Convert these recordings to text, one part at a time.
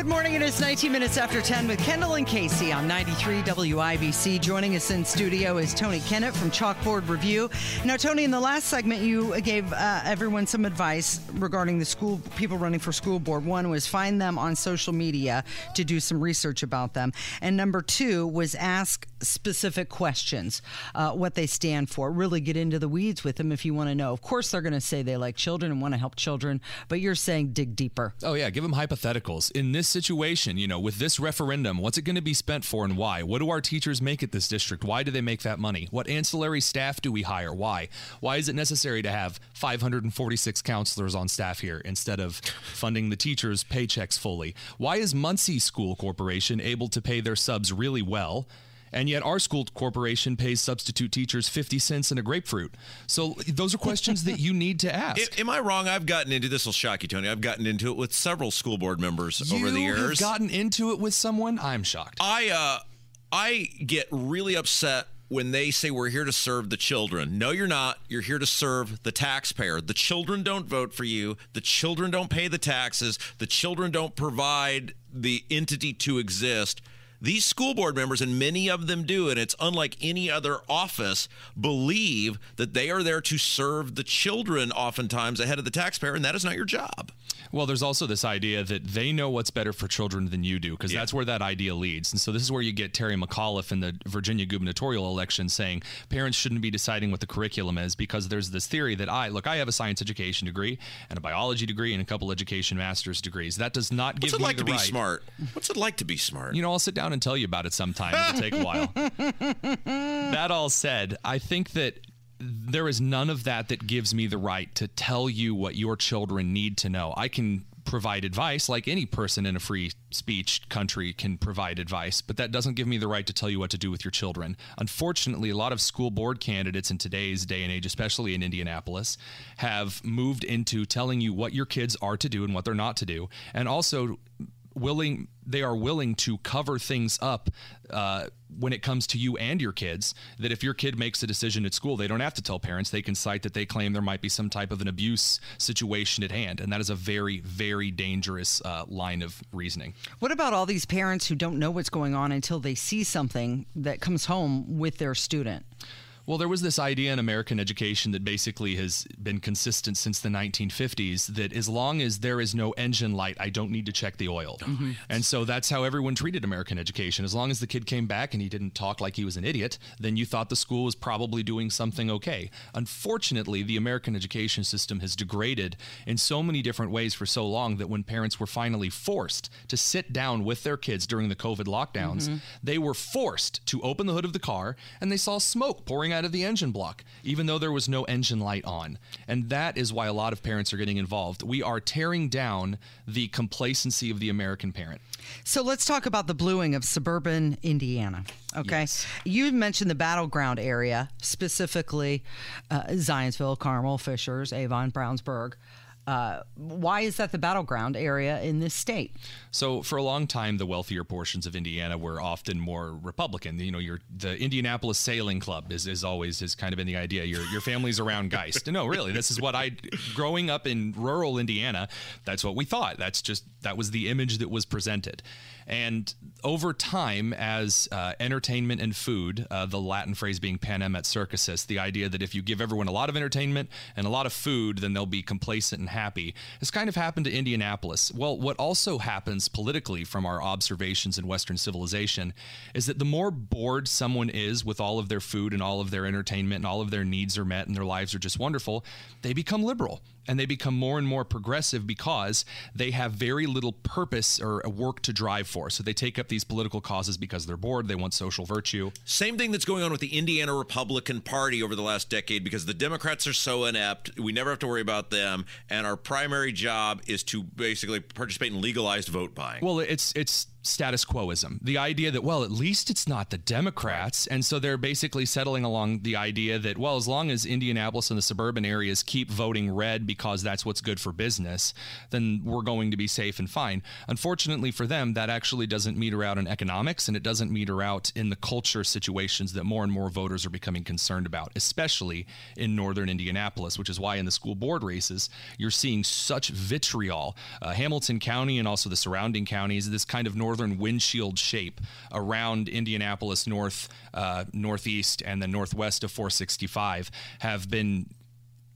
Good morning. It is 19 minutes after 10 with Kendall and Casey on 93 WIBC. Joining us in studio is Tony Kinnett from Chalkboard Review. Now, Tony, in the last segment, you gave uh, everyone some advice regarding the school people running for school board. One was find them on social media to do some research about them, and number two was ask specific questions, uh, what they stand for. Really get into the weeds with them if you want to know. Of course, they're going to say they like children and want to help children, but you're saying dig deeper. Oh yeah, give them hypotheticals. In this situation, you know, with this referendum, what's it going to be spent for and why? What do our teachers make at this district? Why do they make that money? What ancillary staff do we hire? Why? Why is it necessary to have 546 counselors on staff here instead of funding the teachers' paychecks fully? Why is Muncie School Corporation able to pay their subs really well? And yet, our school corporation pays substitute teachers 50 cents and a grapefruit. So, those are questions that you need to ask. Am I wrong? I've gotten into this. Will shock you, Tony. I've gotten into it with several school board members you over the years. have gotten into it with someone. I'm shocked. I uh, I get really upset when they say we're here to serve the children. No, you're not. You're here to serve the taxpayer. The children don't vote for you. The children don't pay the taxes. The children don't provide the entity to exist. These school board members, and many of them do, and it's unlike any other office, believe that they are there to serve the children oftentimes ahead of the taxpayer, and that is not your job. Well, there's also this idea that they know what's better for children than you do, because Yeah. that's where that idea leads. And so this is where you get Terry McAuliffe in the Virginia gubernatorial election saying parents shouldn't be deciding what the curriculum is because there's this theory that I look, I have a science education degree and a biology degree and a couple education master's degrees. That does not give me the power. What's give it me like to be right. smart? What's it like to be smart? You know, I'll sit down and tell you about it sometime. It'll take a while. that all said, I think that there is none of that that gives me the right to tell you what your children need to know. I can provide advice like any person in a free speech country can provide advice, but that doesn't give me the right to tell you what to do with your children. Unfortunately, a lot of school board candidates in today's day and age, especially in Indianapolis, have moved into telling you what your kids are to do and what they're not to do, and also willing they are willing to cover things up uh, when it comes to you and your kids that if your kid makes a decision at school they don't have to tell parents. They can cite that they claim there might be some type of an abuse situation at hand. And that is a very very dangerous uh, line of reasoning. What about all these parents who don't know what's going on until they see something that comes home with their student? Well, there was this idea in American education that basically has been consistent since the 1950s that as long as there is no engine light, I don't need to check the oil. Oh, and so that's how everyone treated American education. As long as the kid came back and he didn't talk like he was an idiot, then you thought the school was probably doing something okay. Unfortunately, the American education system has degraded in so many different ways for so long that when parents were finally forced to sit down with their kids during the COVID lockdowns, mm-hmm. they were forced to open the hood of the car and they saw smoke pouring out of the engine block, even though there was no engine light on. And that is why a lot of parents are getting involved. We are tearing down the complacency of the American parent. So let's talk about the bluing of suburban Indiana. Okay. You mentioned the battleground area, specifically uh, Zionsville, Carmel, Fishers, Avon, Brownsburg. Uh, why is that the battleground area in this state? So for a long time, the wealthier portions of Indiana were often more Republican. You know, your the Indianapolis Sailing Club is, is always has kind of been the idea. Your your family's around Geist. No, really, this is what I growing up in rural Indiana. That's what we thought. That's just that was the image that was presented. And over time, as uh, entertainment and food, uh, the Latin phrase being panem et circuses, the idea that if you give everyone a lot of entertainment and a lot of food, then they'll be complacent and happy, has kind of happened to Indianapolis. Well, what also happens politically from our observations in Western civilization is that the more bored someone is with all of their food and all of their entertainment and all of their needs are met and their lives are just wonderful, they become liberal and they become more and more progressive because they have very little purpose or work to drive for. So they take up these political causes because they're bored, they want social virtue. Same thing that's going on with the Indiana Republican Party over the last decade because the Democrats are so inept. We never have to worry about them. And our primary job is to basically participate in legalized vote buying. Well, it's it's status quoism. The idea that, well, at least it's not the Democrats. And so they're basically settling along the idea that, well, as long as Indianapolis and the suburban areas keep voting red because that's what's good for business, then we're going to be safe and fine. Unfortunately for them, that actually doesn't meter out in economics and it doesn't meter out in the culture situations that more and more voters are becoming concerned about, especially in northern Indianapolis, which is why in the school board races, you're seeing such vitriol. Uh, Hamilton County and also the surrounding counties, this kind of north northern windshield shape around Indianapolis north, uh, northeast, and the northwest of 465 have been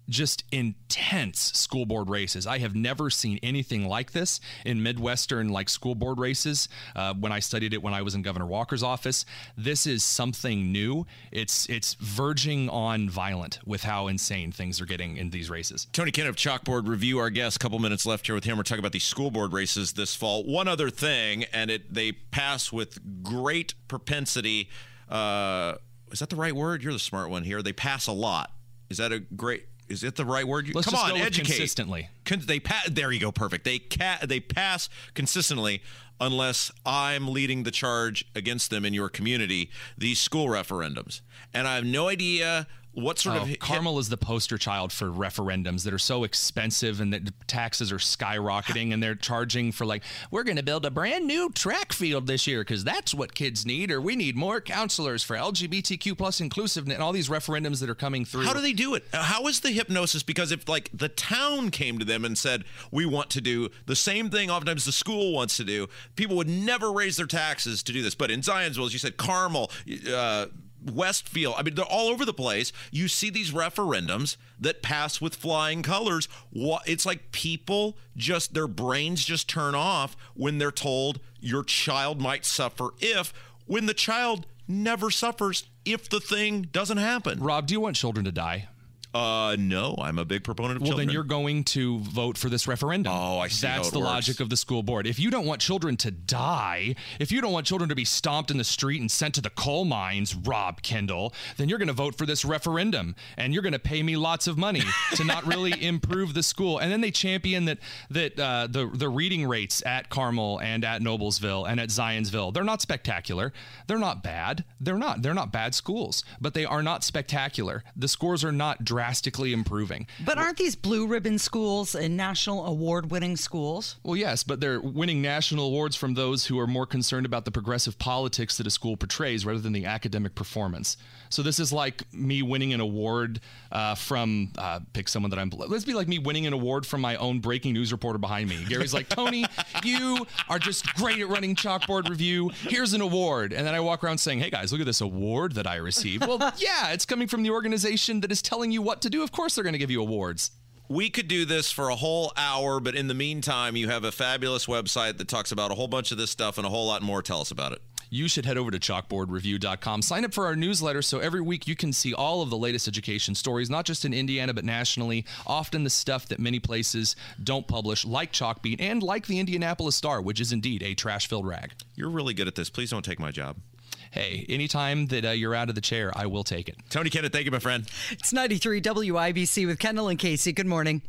just intense school board races. I have never seen anything like this in Midwestern like school board races. Uh, when I studied it when I was in Governor Walker's office, this is something new. It's it's verging on violent with how insane things are getting in these races. Tony Kinnett of Chalkboard Review, our guest. Couple minutes left here with him. We're talking about these school board races this fall. One other thing, and it they pass with great propensity. Uh, is that the right word? You're the smart one here. They pass a lot. Is that a great? Is it the right word? Let's Come on, educate. consistently. Con- they pa- there you go, perfect. They ca- they pass consistently unless I'm leading the charge against them in your community. These school referendums, and I have no idea what sort oh, of hit- Carmel is the poster child for referendums that are so expensive and that taxes are skyrocketing and they're charging for like we're going to build a brand new track field this year because that's what kids need or we need more counselors for LGBTQ plus inclusiveness and all these referendums that are coming through. How do they do it? How is the hypnosis? Because if like the town came to them and said we want to do the same thing, oftentimes the school wants to do, people would never raise their taxes to do this. But in Zionsville, as you said, Carmel. Uh, Westfield. I mean, they're all over the place. You see these referendums that pass with flying colors. It's like people just, their brains just turn off when they're told your child might suffer if, when the child never suffers if the thing doesn't happen. Rob, do you want children to die? Uh, no, I'm a big proponent of well, children. then you're going to vote for this referendum. Oh, I see. That's the works. logic of the school board. If you don't want children to die, if you don't want children to be stomped in the street and sent to the coal mines, Rob Kendall, then you're going to vote for this referendum, and you're going to pay me lots of money to not really improve the school. And then they champion that that uh, the the reading rates at Carmel and at Noblesville and at Zionsville they're not spectacular. They're not bad. They're not. They're not bad schools, but they are not spectacular. The scores are not drastically improving. But aren't these blue ribbon schools and national award winning schools? Well, yes, but they're winning national awards from those who are more concerned about the progressive politics that a school portrays rather than the academic performance. So this is like me winning an award uh, from uh, pick someone that I'm. Let's be like me winning an award from my own breaking news reporter behind me. Gary's like, Tony, you are just great at running chalkboard review. Here's an award, and then I walk around saying, Hey guys, look at this award that I received. Well, yeah, it's coming from the organization that is telling you what to do. Of course, they're going to give you awards we could do this for a whole hour, but in the meantime, you have a fabulous website that talks about a whole bunch of this stuff and a whole lot more. Tell us about it. You should head over to chalkboardreview.com. Sign up for our newsletter so every week you can see all of the latest education stories, not just in Indiana, but nationally. Often the stuff that many places don't publish, like Chalkbeat and like the Indianapolis Star, which is indeed a trash filled rag. You're really good at this. Please don't take my job hey, anytime that uh, you're out of the chair, I will take it. Tony Kinnett, thank you, my friend. It's 93 WIBC with Kendall and Casey. Good morning.